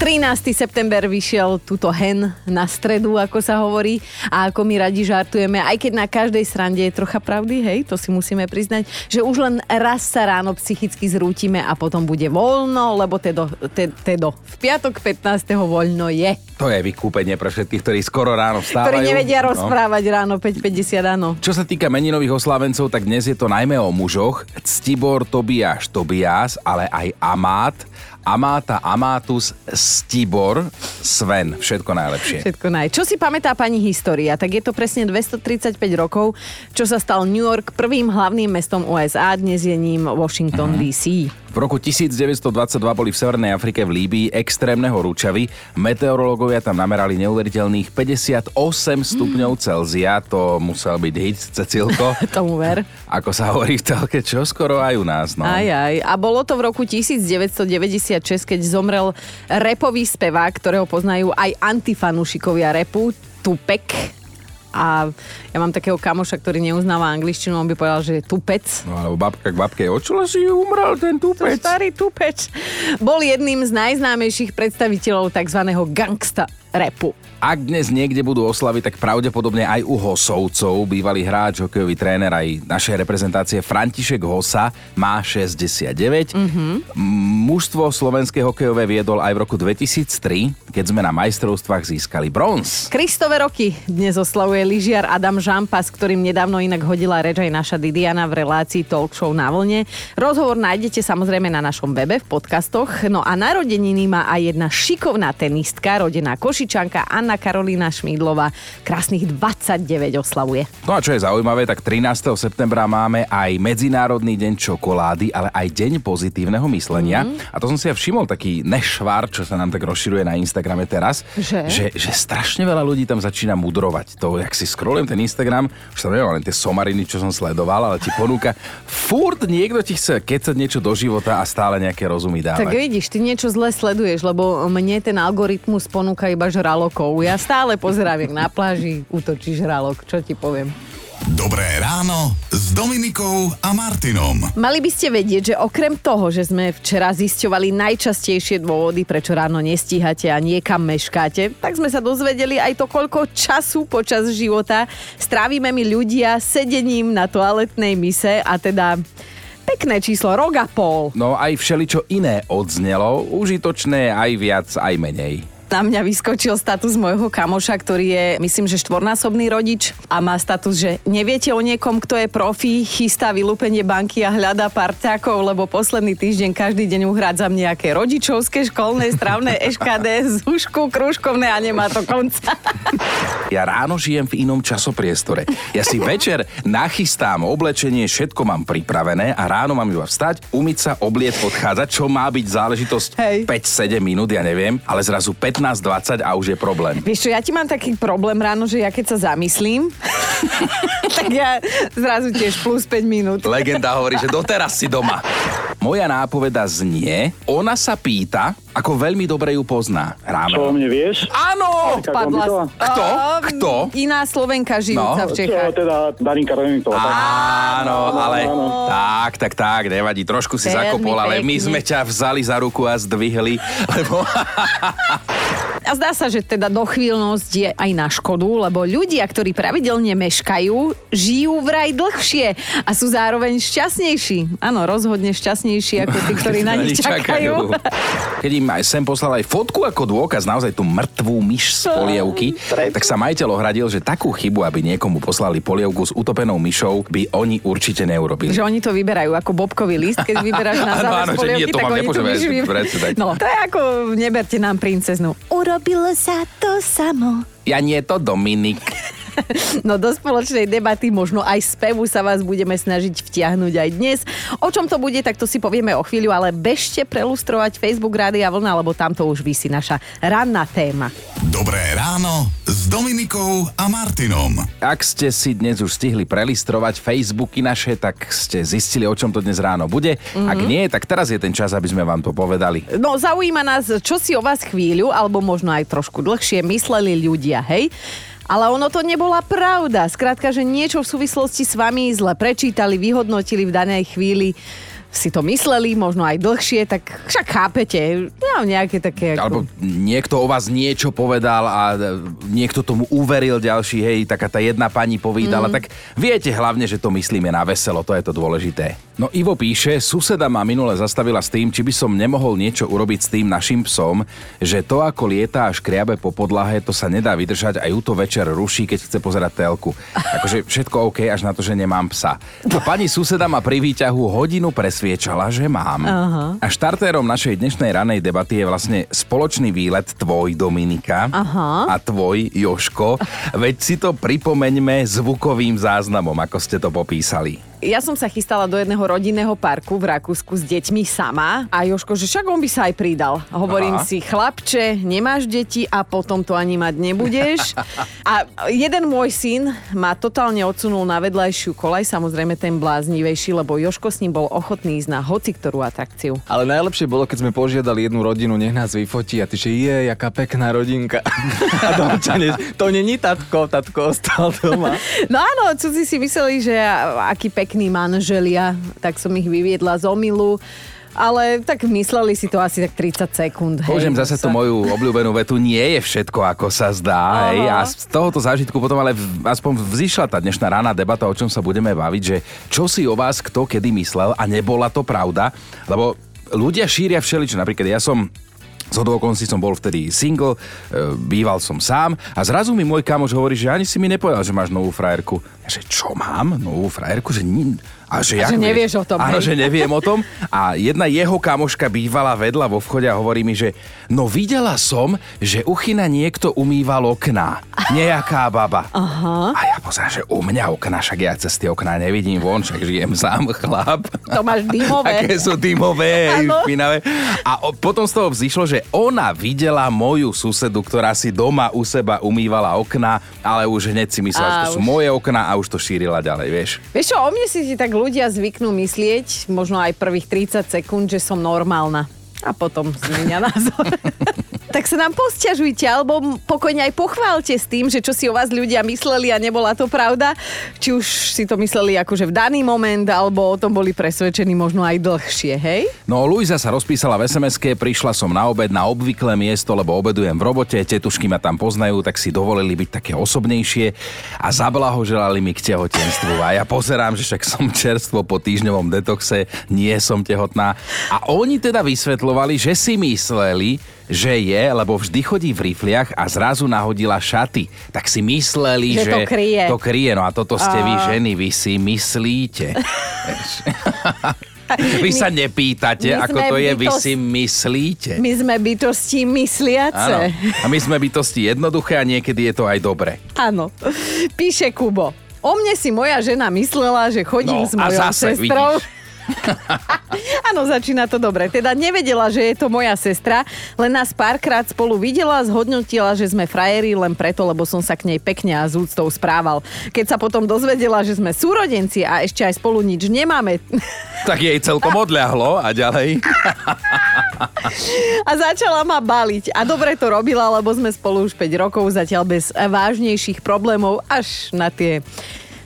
13. september vyšiel túto hen na stredu, ako sa hovorí. A ako my radi žartujeme, aj keď na každej srande je trocha pravdy, hej, to si musíme priznať, že už len raz sa ráno psychicky zrútime a potom bude voľno, lebo tedo, te, tedo v piatok 15. voľno je. To je vykúpenie pre všetkých, ktorí skoro ráno vstávajú. Ktorí nevedia no. rozprávať ráno 5.50 áno. Čo sa týka meninových oslávencov, tak dnes je to najmä o mužoch. Ctibor, Tobiáš, Tobias, ale aj Amát Amáta, Amátus, Stibor, Sven. Všetko najlepšie. Všetko naj. Čo si pamätá pani história? Tak je to presne 235 rokov, čo sa stal New York prvým hlavným mestom USA. Dnes je ním Washington mm-hmm. DC. V roku 1922 boli v Severnej Afrike v Líbii extrémne horúčavy. Meteorológovia tam namerali neuveriteľných 58 stupňov Celzia. To musel byť hit, Cecilko. Tomu ver. Ako sa hovorí v telke, čo skoro aj u nás. No. Aj, aj. A bolo to v roku 1996, keď zomrel repový spevák, ktorého poznajú aj antifanúšikovia repu, Tupek a ja mám takého kamoša, ktorý neuznáva angličtinu, on by povedal, že je tupec. No alebo babka k babke, očula si umrel ten tupec. To starý tupec. Bol jedným z najznámejších predstaviteľov tzv. gangsta repu. Ak dnes niekde budú oslavy, tak pravdepodobne aj u Hosovcov. Bývalý hráč, hokejový tréner aj našej reprezentácie František Hosa má 69. Mm-hmm. Mužstvo slovenské hokejové viedol aj v roku 2003, keď sme na majstrovstvách získali bronz. Kristové roky dnes oslavuje lyžiar Adam Žampa, s ktorým nedávno inak hodila reč aj naša Didiana v relácii Talk Show na vlne. Rozhovor nájdete samozrejme na našom webe v podcastoch. No a narodeniny má aj jedna šikovná tenistka, rodená Košičanka Anna Karolína Šmídlova krásnych 29 oslavuje. No a čo je zaujímavé, tak 13. septembra máme aj Medzinárodný deň čokolády, ale aj deň pozitívneho myslenia. Mm-hmm. A to som si ja všimol, taký nešvar, čo sa nám tak rozširuje na Instagrame teraz, že? Že, že strašne veľa ľudí tam začína mudrovať. To, jak si scrollujem ten Instagram, už tam neviem len tie somariny, čo som sledoval, ale ti ponúka furt niekto ti chce kecať niečo do života a stále nejaké rozumy dávať. Tak vidíš, ty niečo zle sleduješ, lebo mne ten algoritmus ponúka iba žralokov ja stále pozerám, jak na pláži útočí žralok. Čo ti poviem? Dobré ráno s Dominikou a Martinom. Mali by ste vedieť, že okrem toho, že sme včera zisťovali najčastejšie dôvody, prečo ráno nestíhate a niekam meškáte, tak sme sa dozvedeli aj to, koľko času počas života strávime my ľudia sedením na toaletnej mise a teda pekné číslo, rok a pol. No aj všeličo iné odznelo, užitočné aj viac, aj menej na mňa vyskočil status môjho kamoša, ktorý je, myslím, že štvornásobný rodič a má status, že neviete o niekom, kto je profi, chystá vylúpenie banky a hľadá parťákov, lebo posledný týždeň každý deň uhrádzam nejaké rodičovské, školné, stravné, eškade, zúšku, krúžkovné a nemá to konca. Ja ráno žijem v inom časopriestore. Ja si večer nachystám oblečenie, všetko mám pripravené a ráno mám iba vstať, umyť sa, obliec, odchádzať, čo má byť záležitosť 5-7 minút, ja neviem, ale zrazu 15 15-20 a už je problém. Vieš čo, ja ti mám taký problém ráno, že ja keď sa zamyslím, tak ja zrazu tiež plus 5 minút. Legenda hovorí, že doteraz si doma. Moja nápoveda znie, ona sa pýta, ako veľmi dobre ju pozná. Ráno. Čo o mne vieš? Áno! Padla. Kto? Kto? Iná Slovenka žijúca no. v Čechách. Čo, teda Darinka Remitová. Áno, ale áno. tak, tak, tak, nevadí. Trošku si Veľmi zakopol, ale my sme ťa vzali za ruku a zdvihli, lebo... A zdá sa, že teda dochvíľnosť je aj na škodu, lebo ľudia, ktorí pravidelne meškajú, žijú vraj dlhšie a sú zároveň šťastnejší. Áno, rozhodne šťastnejší ako tí, ktorí na nich čakajú. Keď im aj sem poslal aj fotku ako dôkaz, naozaj tú mŕtvú myš z polievky, tak sa majiteľ ohradil, že takú chybu, aby niekomu poslali polievku s utopenou myšou, by oni určite neurobili. Že oni to vyberajú ako bobkový list, keď vyberáš na záver polievky, tak oni to myš No, to je ako neberte nám princeznu. Urobilo sa to samo. Ja nie to Dominik. No do spoločnej debaty, možno aj spevu sa vás budeme snažiť vtiahnuť aj dnes. O čom to bude, tak to si povieme o chvíľu, ale bežte prelustrovať Facebook Rádia Vlna, lebo tam to už vysí naša ranná téma. Dobré ráno s Dominikou a Martinom. Ak ste si dnes už stihli prelistrovať Facebooky naše, tak ste zistili, o čom to dnes ráno bude. Mm-hmm. Ak nie, tak teraz je ten čas, aby sme vám to povedali. No zaujíma nás, čo si o vás chvíľu, alebo možno aj trošku dlhšie mysleli ľudia, hej? Ale ono to nebola pravda. Skrátka, že niečo v súvislosti s vami zle prečítali, vyhodnotili v danej chvíli si to mysleli, možno aj dlhšie, tak však chápete, ja nejaké také... Ako... Alebo niekto o vás niečo povedal a niekto tomu uveril ďalší, hej, taká tá jedna pani povídala, mm. tak viete hlavne, že to myslíme na veselo, to je to dôležité. No Ivo píše, suseda ma minule zastavila s tým, či by som nemohol niečo urobiť s tým našim psom, že to ako lieta a škriabe po podlahe, to sa nedá vydržať a ju to večer ruší, keď chce pozerať telku. Akože všetko OK, až na to, že nemám psa. A pani suseda ma pri výťahu hodinu pres presviečala, že mám. Uh-huh. A štartérom našej dnešnej ranej debaty je vlastne spoločný výlet tvoj Dominika uh-huh. a tvoj Joško. Veď si to pripomeňme zvukovým záznamom, ako ste to popísali. Ja som sa chystala do jedného rodinného parku v Rakúsku s deťmi sama a Joško, že však on by sa aj pridal. Hovorím Aha. si, chlapče, nemáš deti a potom to ani mať nebudeš. a jeden môj syn ma totálne odsunul na vedľajšiu kolaj, samozrejme ten bláznivejší, lebo Joško s ním bol ochotný ísť na hoci ktorú atrakciu. Ale najlepšie bolo, keď sme požiadali jednu rodinu, nech nás vyfotí a ty, že je, jaká pekná rodinka. a domčane, to není tatko, tatko ostal doma. no áno, cudzi si mysleli, že aký pek pekní manželia, tak som ich vyviedla z omilu ale tak mysleli si to asi tak 30 sekúnd. Použijem zase tú moju obľúbenú vetu, nie je všetko ako sa zdá. Hej, a z tohoto zážitku potom ale aspoň vzýšla tá dnešná rána debata, o čom sa budeme baviť, že čo si o vás kto kedy myslel a nebola to pravda, lebo ľudia šíria všeličo. Napríklad ja som z okolností som bol vtedy single, e, býval som sám a zrazu mi môj kamoš hovorí, že ani si mi nepovedal, že máš novú frajerku. Ja, že čo mám? Novú frajerku? Že ni- a že, a že nevieš o tom. Áno, hej. že neviem o tom. A jedna jeho kamoška bývala vedľa vo vchode a hovorí mi, že no videla som, že uchyna niekto umýval okná. Nejaká baba. Aha. A pozerám, že u mňa okná, však ja cez tie okná nevidím von, však žijem sám chlap. To máš dymové. Aké sú dymové, špinavé. A potom z toho vzýšlo, že ona videla moju susedu, ktorá si doma u seba umývala okná, ale už hneď si myslela, že to sú moje okná a už to šírila ďalej, vieš. Vieš čo, o mne si tak ľudia zvyknú myslieť, možno aj prvých 30 sekúnd, že som normálna. A potom zmenia názor. tak sa nám posťažujte, alebo pokojne aj pochválte s tým, že čo si o vás ľudia mysleli a nebola to pravda. Či už si to mysleli akože v daný moment, alebo o tom boli presvedčení možno aj dlhšie, hej? No, Luisa sa rozpísala v sms prišla som na obed na obvyklé miesto, lebo obedujem v robote, tetušky ma tam poznajú, tak si dovolili byť také osobnejšie a zablahoželali mi k tehotenstvu. A ja pozerám, že však som čerstvo po týždňovom detoxe, nie som tehotná. A oni teda vysvetlovali, že si mysleli, že je, lebo vždy chodí v rifliach a zrazu nahodila šaty. Tak si mysleli, že, že to kryje. To kryje, no a toto ste a... vy ženy, vy si myslíte. Vy sa nepýtate, my ako to je, bytost... vy si myslíte. My sme bytosti mysliace. Áno. A my sme bytosti jednoduché a niekedy je to aj dobre. Áno. Píše Kubo. O mne si moja žena myslela, že chodím no, s mojou a zase, sestrou. Vidíš Áno, začína to dobre. Teda nevedela, že je to moja sestra, len nás párkrát spolu videla, zhodnotila, že sme frajeri len preto, lebo som sa k nej pekne a z úctou správal. Keď sa potom dozvedela, že sme súrodenci a ešte aj spolu nič nemáme... Tak jej celkom odľahlo a ďalej. A začala ma baliť. A dobre to robila, lebo sme spolu už 5 rokov, zatiaľ bez vážnejších problémov, až na tie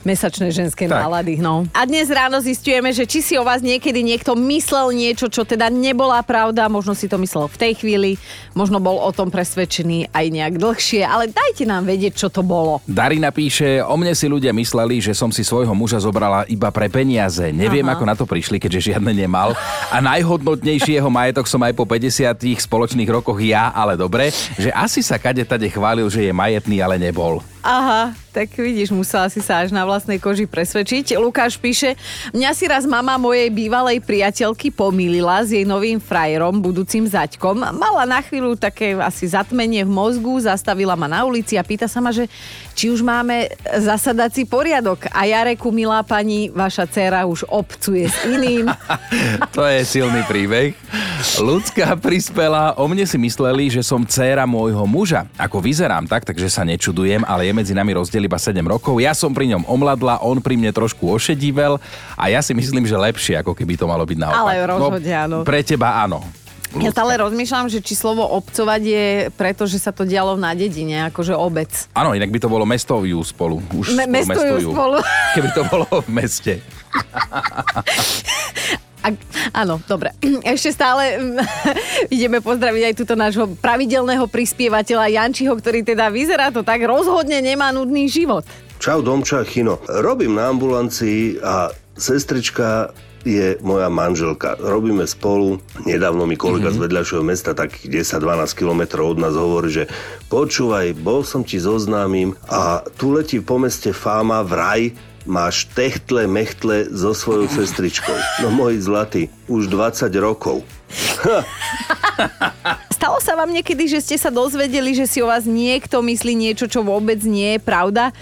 mesačné ženské tak. nálady. No. A dnes ráno zistujeme, že či si o vás niekedy niekto myslel niečo, čo teda nebola pravda, možno si to myslel v tej chvíli, možno bol o tom presvedčený aj nejak dlhšie, ale dajte nám vedieť, čo to bolo. Darina píše, o mne si ľudia mysleli, že som si svojho muža zobrala iba pre peniaze. Neviem, Aha. ako na to prišli, keďže žiadne nemal. A najhodnotnejší jeho majetok som aj po 50 spoločných rokoch ja, ale dobre, že asi sa kade tade chválil, že je majetný, ale nebol. Aha, tak vidíš, musela si sa až na vlastnej koži presvedčiť. Lukáš píše, mňa si raz mama mojej bývalej priateľky pomýlila s jej novým frajerom, budúcim zaťkom. Mala na chvíľu také asi zatmenie v mozgu, zastavila ma na ulici a pýta sa ma, že či už máme zasadací poriadok. A ja reku, milá pani, vaša dcera už obcuje s iným. to je silný príbeh. Ľudská prispela, o mne si mysleli, že som dcéra môjho muža. Ako vyzerám tak, takže sa nečudujem, ale je medzi nami rozdiel iba 7 rokov. Ja som pri ňom omladla, on pri mne trošku ošedivel a ja si myslím, že lepšie, ako keby to malo byť naopak. Ale rozhodne no, áno. Pre teba áno. Ja stále rozmýšľam, že či slovo obcovať je preto, že sa to dialo na dedine, akože obec. Áno, inak by to bolo mestoviu spolu. Už Me- spolu spolu. Keby to bolo v meste. A, áno, dobre. Ešte stále ideme pozdraviť aj túto nášho pravidelného prispievateľa Jančiho, ktorý teda vyzerá to tak, rozhodne nemá nudný život. Čau Domča, Chino. Robím na ambulancii a sestrička je moja manželka. Robíme spolu. Nedávno mi kolega mm-hmm. z vedľajšieho mesta, takých 10-12 kilometrov od nás hovorí, že počúvaj, bol som ti zoznámim a tu letí po meste fáma vraj, máš techtle mechtle so svojou sestričkou. No môj zlatý, už 20 rokov. Stalo sa vám niekedy, že ste sa dozvedeli, že si o vás niekto myslí niečo, čo vôbec nie je pravda?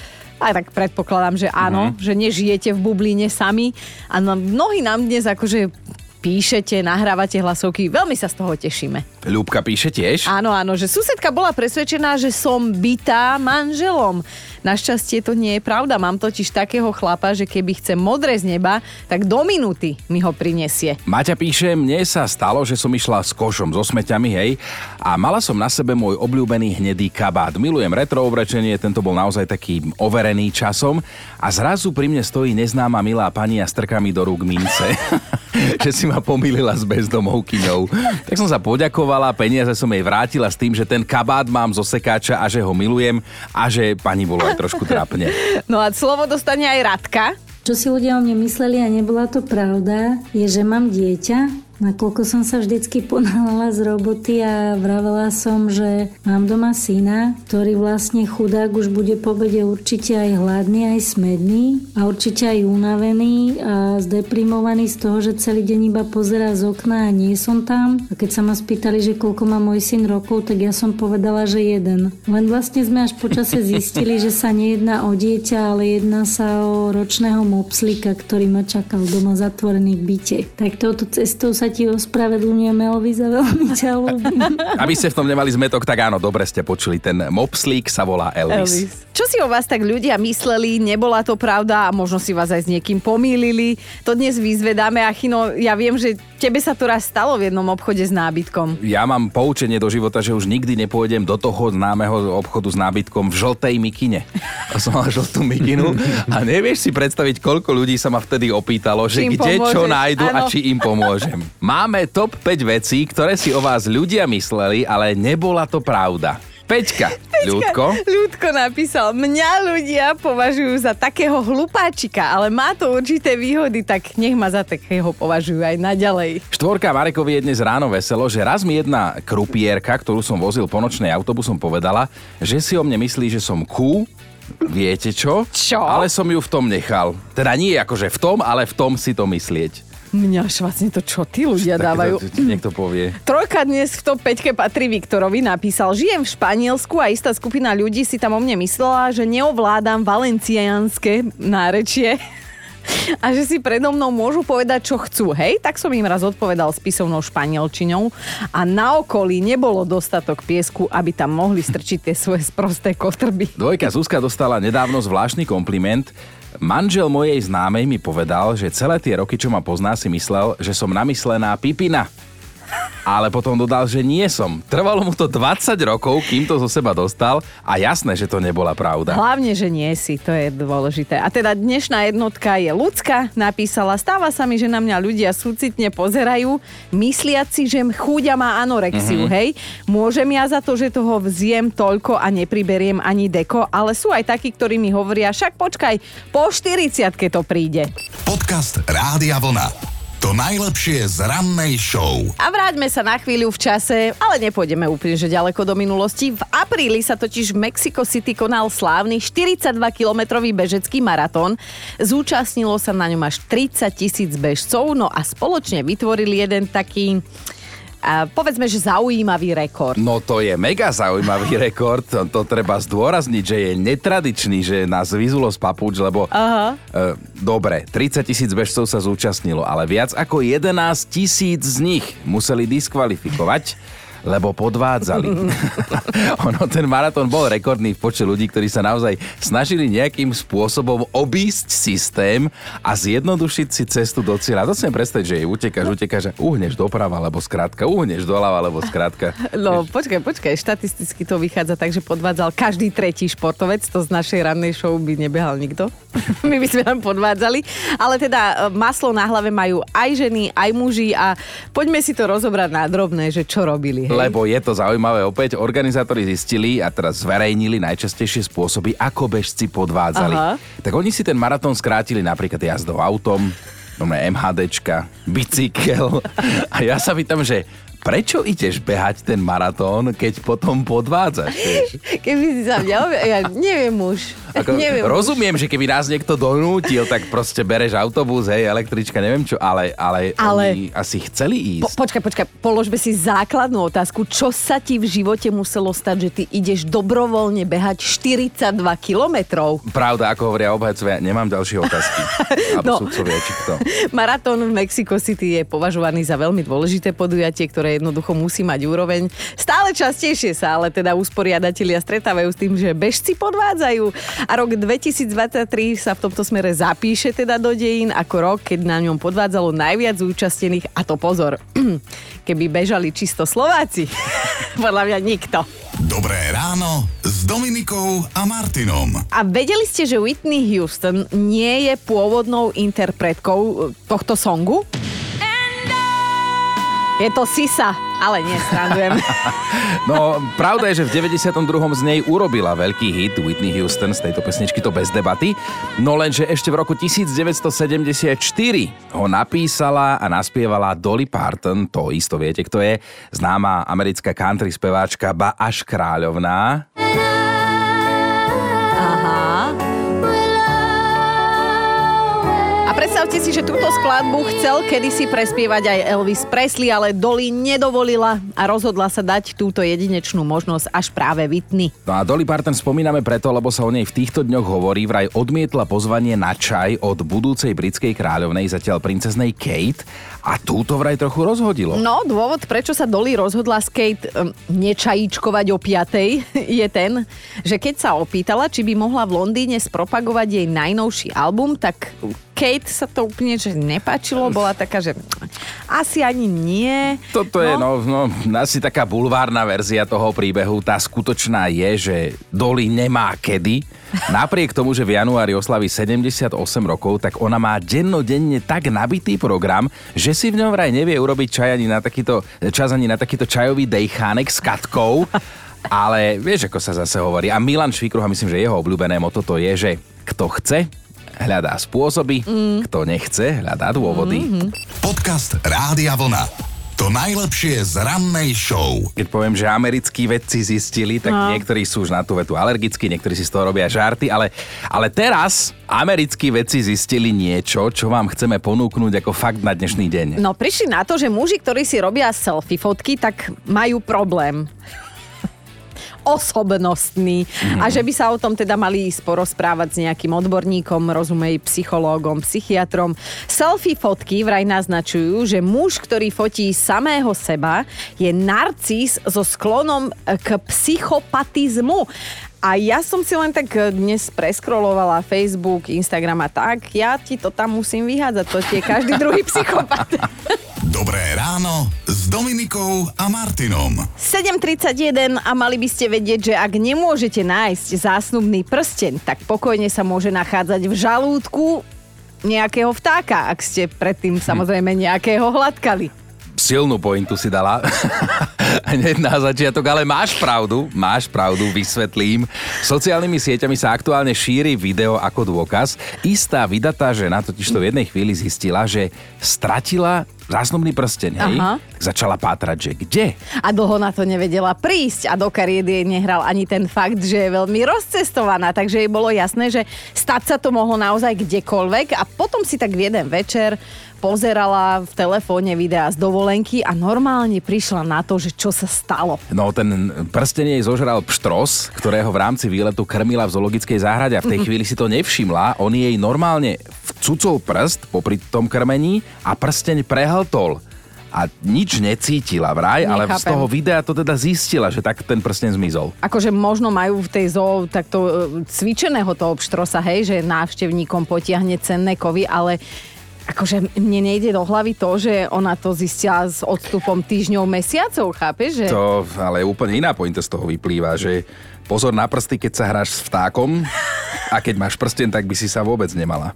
A tak predpokladám, že áno, uh-huh. že nežijete v bubline sami. A no, mnohí nám dnes akože píšete, nahrávate hlasovky, veľmi sa z toho tešíme. Ľubka píše tiež. Áno, áno, že susedka bola presvedčená, že som bytá manželom. Našťastie to nie je pravda. Mám totiž takého chlapa, že keby chce modré z neba, tak do minúty mi ho prinesie. Maťa píše, mne sa stalo, že som išla s košom so smeťami, hej, a mala som na sebe môj obľúbený hnedý kabát. Milujem retro obrečenie, tento bol naozaj taký overený časom a zrazu pri mne stojí neznáma milá pani a strká mi do rúk mince. že si ma pomýlila s bezdomovkyňou. Tak som sa poďakovala, peniaze som jej vrátila s tým, že ten kabát mám zo sekáča a že ho milujem a že pani bolo aj trošku trápne. No a slovo dostane aj Radka. Čo si ľudia o mne mysleli a nebola to pravda, je, že mám dieťa, nakoľko som sa vždycky ponáhľala z roboty a vravela som, že mám doma syna, ktorý vlastne chudák už bude po obede určite aj hladný, aj smedný a určite aj unavený a zdeprimovaný z toho, že celý deň iba pozerá z okna a nie som tam. A keď sa ma spýtali, že koľko má môj syn rokov, tak ja som povedala, že jeden. Len vlastne sme až počase zistili, že sa nejedná o dieťa, ale jedná sa o ročného mopslika, ktorý ma čakal doma zatvorený v byte. Tak touto cestou sa ti ospravedlňujem, Elvis, a veľmi ťa ľúbim. Aby ste v tom nemali zmetok, tak áno, dobre ste počuli. Ten mopslík sa volá Elvis. Elvis. Čo si o vás tak ľudia mysleli, nebola to pravda a možno si vás aj s niekým pomýlili. To dnes vyzvedáme a Chino, ja viem, že tebe sa to raz stalo v jednom obchode s nábytkom. Ja mám poučenie do života, že už nikdy nepôjdem do toho známeho obchodu s nábytkom v žltej mikine. A som mal žltú mikinu a nevieš si predstaviť, koľko ľudí sa ma vtedy opýtalo, že kde čo pomôžeš, nájdu a áno. či im pomôžem. Máme top 5 vecí, ktoré si o vás ľudia mysleli, ale nebola to pravda. Peťka, ľudko. Ľudko napísal, mňa ľudia považujú za takého hlupáčika, ale má to určité výhody, tak nech ma za takého považujú aj naďalej. Štvorka Marekovi je dnes ráno veselo, že raz mi jedna krupierka, ktorú som vozil po nočnej autobusom, povedala, že si o mne myslí, že som kú, viete čo? Čo? Ale som ju v tom nechal. Teda nie akože v tom, ale v tom si to myslieť. Mňa švacne to čo tí ľudia Tak dávajú. to- niekto povie. Trojka dnes v top 5 patrí Viktorovi, napísal, žijem v Španielsku a istá skupina ľudí si tam o mne myslela, že neovládam valenciánske nárečie a že si predo mnou môžu povedať, čo chcú. Hej, tak som im raz odpovedal s písomnou španielčinou a na okolí nebolo dostatok piesku, aby tam mohli strčiť tie svoje sprosté kotrby. Dvojka Zuzka dostala nedávno zvláštny kompliment. Manžel mojej známej mi povedal, že celé tie roky, čo ma pozná, si myslel, že som namyslená pipina. Ale potom dodal, že nie som. Trvalo mu to 20 rokov, kým to zo seba dostal a jasné, že to nebola pravda. Hlavne, že nie si, to je dôležité. A teda dnešná jednotka je ľudská, napísala, stáva sa mi, že na mňa ľudia súcitne pozerajú, mysliac si, že chúďa má anorexiu, mm-hmm. hej. Môžem ja za to, že toho vziem toľko a nepriberiem ani deko, ale sú aj takí, ktorí mi hovoria, však počkaj, po 40 to príde. Podcast Rádia Vlna. To najlepšie z rannej show. A vráťme sa na chvíľu v čase, ale nepôjdeme úplne že ďaleko do minulosti. V apríli sa totiž v Mexico City konal slávny 42-kilometrový bežecký maratón. Zúčastnilo sa na ňom až 30 tisíc bežcov, no a spoločne vytvorili jeden taký a povedzme, že zaujímavý rekord. No to je mega zaujímavý rekord, to, to treba zdôrazniť, že je netradičný, že nás vyzulo z papúč, lebo Aha. e, dobre, 30 tisíc bežcov sa zúčastnilo, ale viac ako 11 tisíc z nich museli diskvalifikovať. Lebo podvádzali. ono, ten maratón bol rekordný v počte ľudí, ktorí sa naozaj snažili nejakým spôsobom obísť systém a zjednodušiť si cestu do cieľa. To si predstaviť, že jej utekáš, utekáš a uhneš doprava, alebo skrátka, uhneš doľava, alebo skrátka. No počkaj, počkaj, štatisticky to vychádza tak, že podvádzal každý tretí športovec, to z našej rannej show by nebehal nikto. My by sme tam podvádzali. Ale teda e, maslo na hlave majú aj ženy, aj muži a poďme si to rozobrať na drobné, že čo robili. Hej? Lebo je to zaujímavé opäť. Organizátori zistili a teraz zverejnili najčastejšie spôsoby, ako bežci podvádzali. Aha. Tak oni si ten maratón skrátili napríklad jazdou autom, normálne MHDčka, bicykel. A ja sa pýtam, že prečo ideš behať ten maratón, keď potom podvádzaš? vieš? Keby si sa mňa... obja- Ja neviem už. Ako, neviem už. rozumiem, že keby nás niekto donútil, tak proste bereš autobus, hej, električka, neviem čo, ale, ale, Ale- oni asi chceli Po, ísť. počkaj, počkaj, položme si základnú otázku. Čo sa ti v živote muselo stať, že ty ideš dobrovoľne behať 42 kilometrov? Pravda, ako hovoria obhajcovia, nemám ďalšie otázky. No. Maratón v Mexico City je považovaný za veľmi dôležité podujatie, ktoré jednoducho musí mať úroveň. Stále častejšie sa ale teda usporiadatelia stretávajú s tým, že bežci podvádzajú. A rok 2023 sa v tomto smere zapíše teda do dejín ako rok, keď na ňom podvádzalo najviac zúčastnených, a to pozor, keby bežali čisto Slováci. Podľa mňa nikto. Dobré ráno s Dominikou a Martinom. A vedeli ste, že Whitney Houston nie je pôvodnou interpretkou tohto songu? Je to Sisa, ale nie, strandujem. No, pravda je, že v 92. z nej urobila veľký hit Whitney Houston z tejto pesničky to bez debaty, no lenže ešte v roku 1974 ho napísala a naspievala Dolly Parton, to isto viete, kto je, známa americká country speváčka, ba až kráľovná. Predstavte si, že túto skladbu chcel kedysi prespievať aj Elvis Presley, ale Dolly nedovolila a rozhodla sa dať túto jedinečnú možnosť až práve Whitney. No a Dolly Parton spomíname preto, lebo sa o nej v týchto dňoch hovorí, vraj odmietla pozvanie na čaj od budúcej britskej kráľovnej, zatiaľ princeznej Kate a túto vraj trochu rozhodilo. No, dôvod, prečo sa Dolly rozhodla s Kate um, nečajíčkovať o piatej, je ten, že keď sa opýtala, či by mohla v Londýne spropagovať jej najnovší album, tak Kate sa to úplne že nepáčilo, bola taká, že asi ani nie. Toto je no, no, asi taká bulvárna verzia toho príbehu. Tá skutočná je, že Dolly nemá kedy. Napriek tomu, že v januári oslaví 78 rokov, tak ona má dennodenne tak nabitý program, že si v ňom vraj nevie urobiť čaj ani na takýto, čas ani na takýto čajový dejchánek s katkou. Ale vieš, ako sa zase hovorí. A Milan Švíkruha, myslím, že jeho obľúbené moto to je, že kto chce, hľadá spôsoby, mm. kto nechce, hľadá dôvody. Mm-hmm. Podcast Rádia Vlna. To najlepšie z rannej show. Keď poviem, že americkí vedci zistili, tak No. niektorí sú už na tú vetu alergickí, niektorí si z toho robia žarty, ale, ale teraz americkí vedci zistili niečo, čo vám chceme ponúknuť ako fakt na dnešný deň. No prišli na to, že muži, ktorí si robia selfie fotky, tak majú problém osobnostný a že by sa o tom teda mali ísť porozprávať s nejakým odborníkom, rozumej psychológom, psychiatrom. Selfie fotky vraj naznačujú, že muž, ktorý fotí samého seba, je narcis so sklonom k psychopatizmu. A ja som si len tak eh, dnes preskrolovala Facebook, Instagram a tak, ja ti to tam musím vyhádzať, to ti je každý druhý psychopat. Dobré ráno s Dominikou a Martinom. 7.31 a mali by ste vedieť, že ak nemôžete nájsť zásnubný prsteň, tak pokojne sa môže nachádzať v žalúdku nejakého vtáka, ak ste predtým samozrejme nejakého hladkali. Silnú pointu si dala. Hneď na začiatok, ale máš pravdu, máš pravdu, vysvetlím. Sociálnymi sieťami sa aktuálne šíri video ako dôkaz. Istá vydatá žena totiž to v jednej chvíli zistila, že stratila zásnubný prsteň, hej? Aha. Tak Začala pátrať, že kde? A dlho na to nevedela prísť a do kariet jej nehral ani ten fakt, že je veľmi rozcestovaná, takže jej bolo jasné, že stať sa to mohlo naozaj kdekoľvek a potom si tak v jeden večer pozerala v telefóne videá z dovolenky a normálne prišla na to, že čo sa stalo. No ten prsten jej zožral pštros, ktorého v rámci výletu krmila v zoologickej záhrade a v tej chvíli si to nevšimla. On jej normálne vcucol prst popri tom krmení a prsteň prehltol. a nič necítila vraj, ale z Nechápem. toho videa to teda zistila, že tak ten prsten zmizol. Akože možno majú v tej zoo takto e, cvičeného toho pštrosa, hej, že návštevníkom potiahne cenné kovy, ale akože mne nejde do hlavy to, že ona to zistila s odstupom týždňov, mesiacov, chápeš? Že... To ale úplne iná pointa z toho vyplýva, že pozor na prsty, keď sa hráš s vtákom a keď máš prsten, tak by si sa vôbec nemala.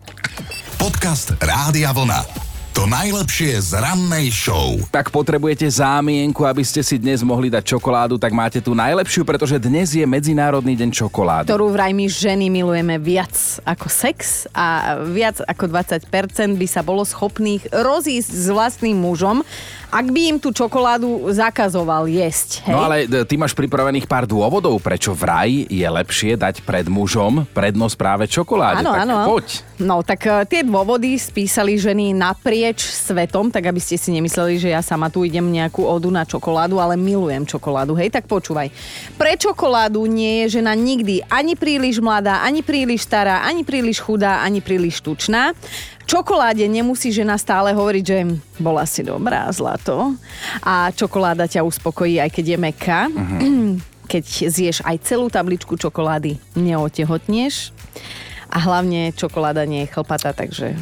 Podcast Rádia Vlna. To najlepšie z rannej show. Tak potrebujete zámienku, aby ste si dnes mohli dať čokoládu, tak máte tu najlepšiu, pretože dnes je Medzinárodný deň čokolády. ktorú vraj my ženy milujeme viac ako sex a viac ako 20% by sa bolo schopných rozísť s vlastným mužom, ak by im tú čokoládu zakazoval jesť. Hej? No ale e, ty máš pripravených pár dôvodov, prečo vraj je lepšie dať pred mužom prednosť práve čokoláde. Áno, áno. poď. No, tak e, tie dôvody spísali ženy naprieč svetom, tak aby ste si nemysleli, že ja sama tu idem nejakú odu na čokoládu, ale milujem čokoládu. Hej, tak počúvaj. Pre čokoládu nie je žena nikdy ani príliš mladá, ani príliš stará, ani príliš chudá, ani príliš tučná. Čokoláde nemusí žena stále hovoriť, že bola si dobrá, zlato. A čokoláda ťa uspokojí, aj keď je meká. Keď zješ aj celú tabličku čokolády, neotehotneš. A hlavne čokoláda nie je chlpatá, takže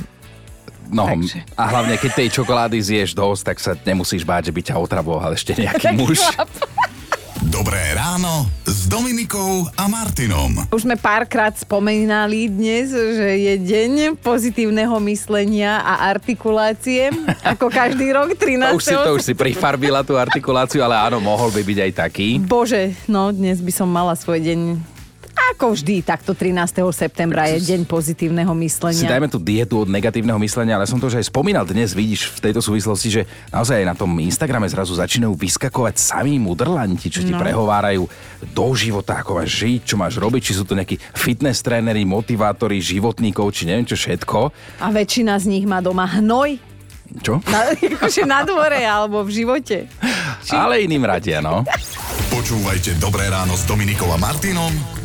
No Takže. a hlavne, keď tej čokolády zješ dosť, tak sa nemusíš báť, že by ťa otravoval ešte nejaký muž. Dobré ráno s Dominikou a Martinom. Už sme párkrát spomínali dnes, že je deň pozitívneho myslenia a artikulácie, ako každý rok 13. To už, si, to už si prifarbila tú artikuláciu, ale áno, mohol by byť aj taký. Bože, no dnes by som mala svoj deň ako vždy, takto 13. septembra je deň pozitívneho Si myslenia. dajme tú dietu od negatívneho myslenia, ale som to už aj spomínal dnes, vidíš v tejto súvislosti, že naozaj aj na tom Instagrame zrazu začínajú vyskakovať samí mudrlanti, čo ti No. prehovárajú do života, ako máš žiť, čo máš robiť, či sú to nejakí fitness tréneri, motivátori, životníkov, či neviem čo všetko. A väčšina z nich má doma hnoj, Čo? na, akože na dvore alebo v živote. Ale iným radia, no. Počúvajte Dobré ráno s Dominikou a Martinom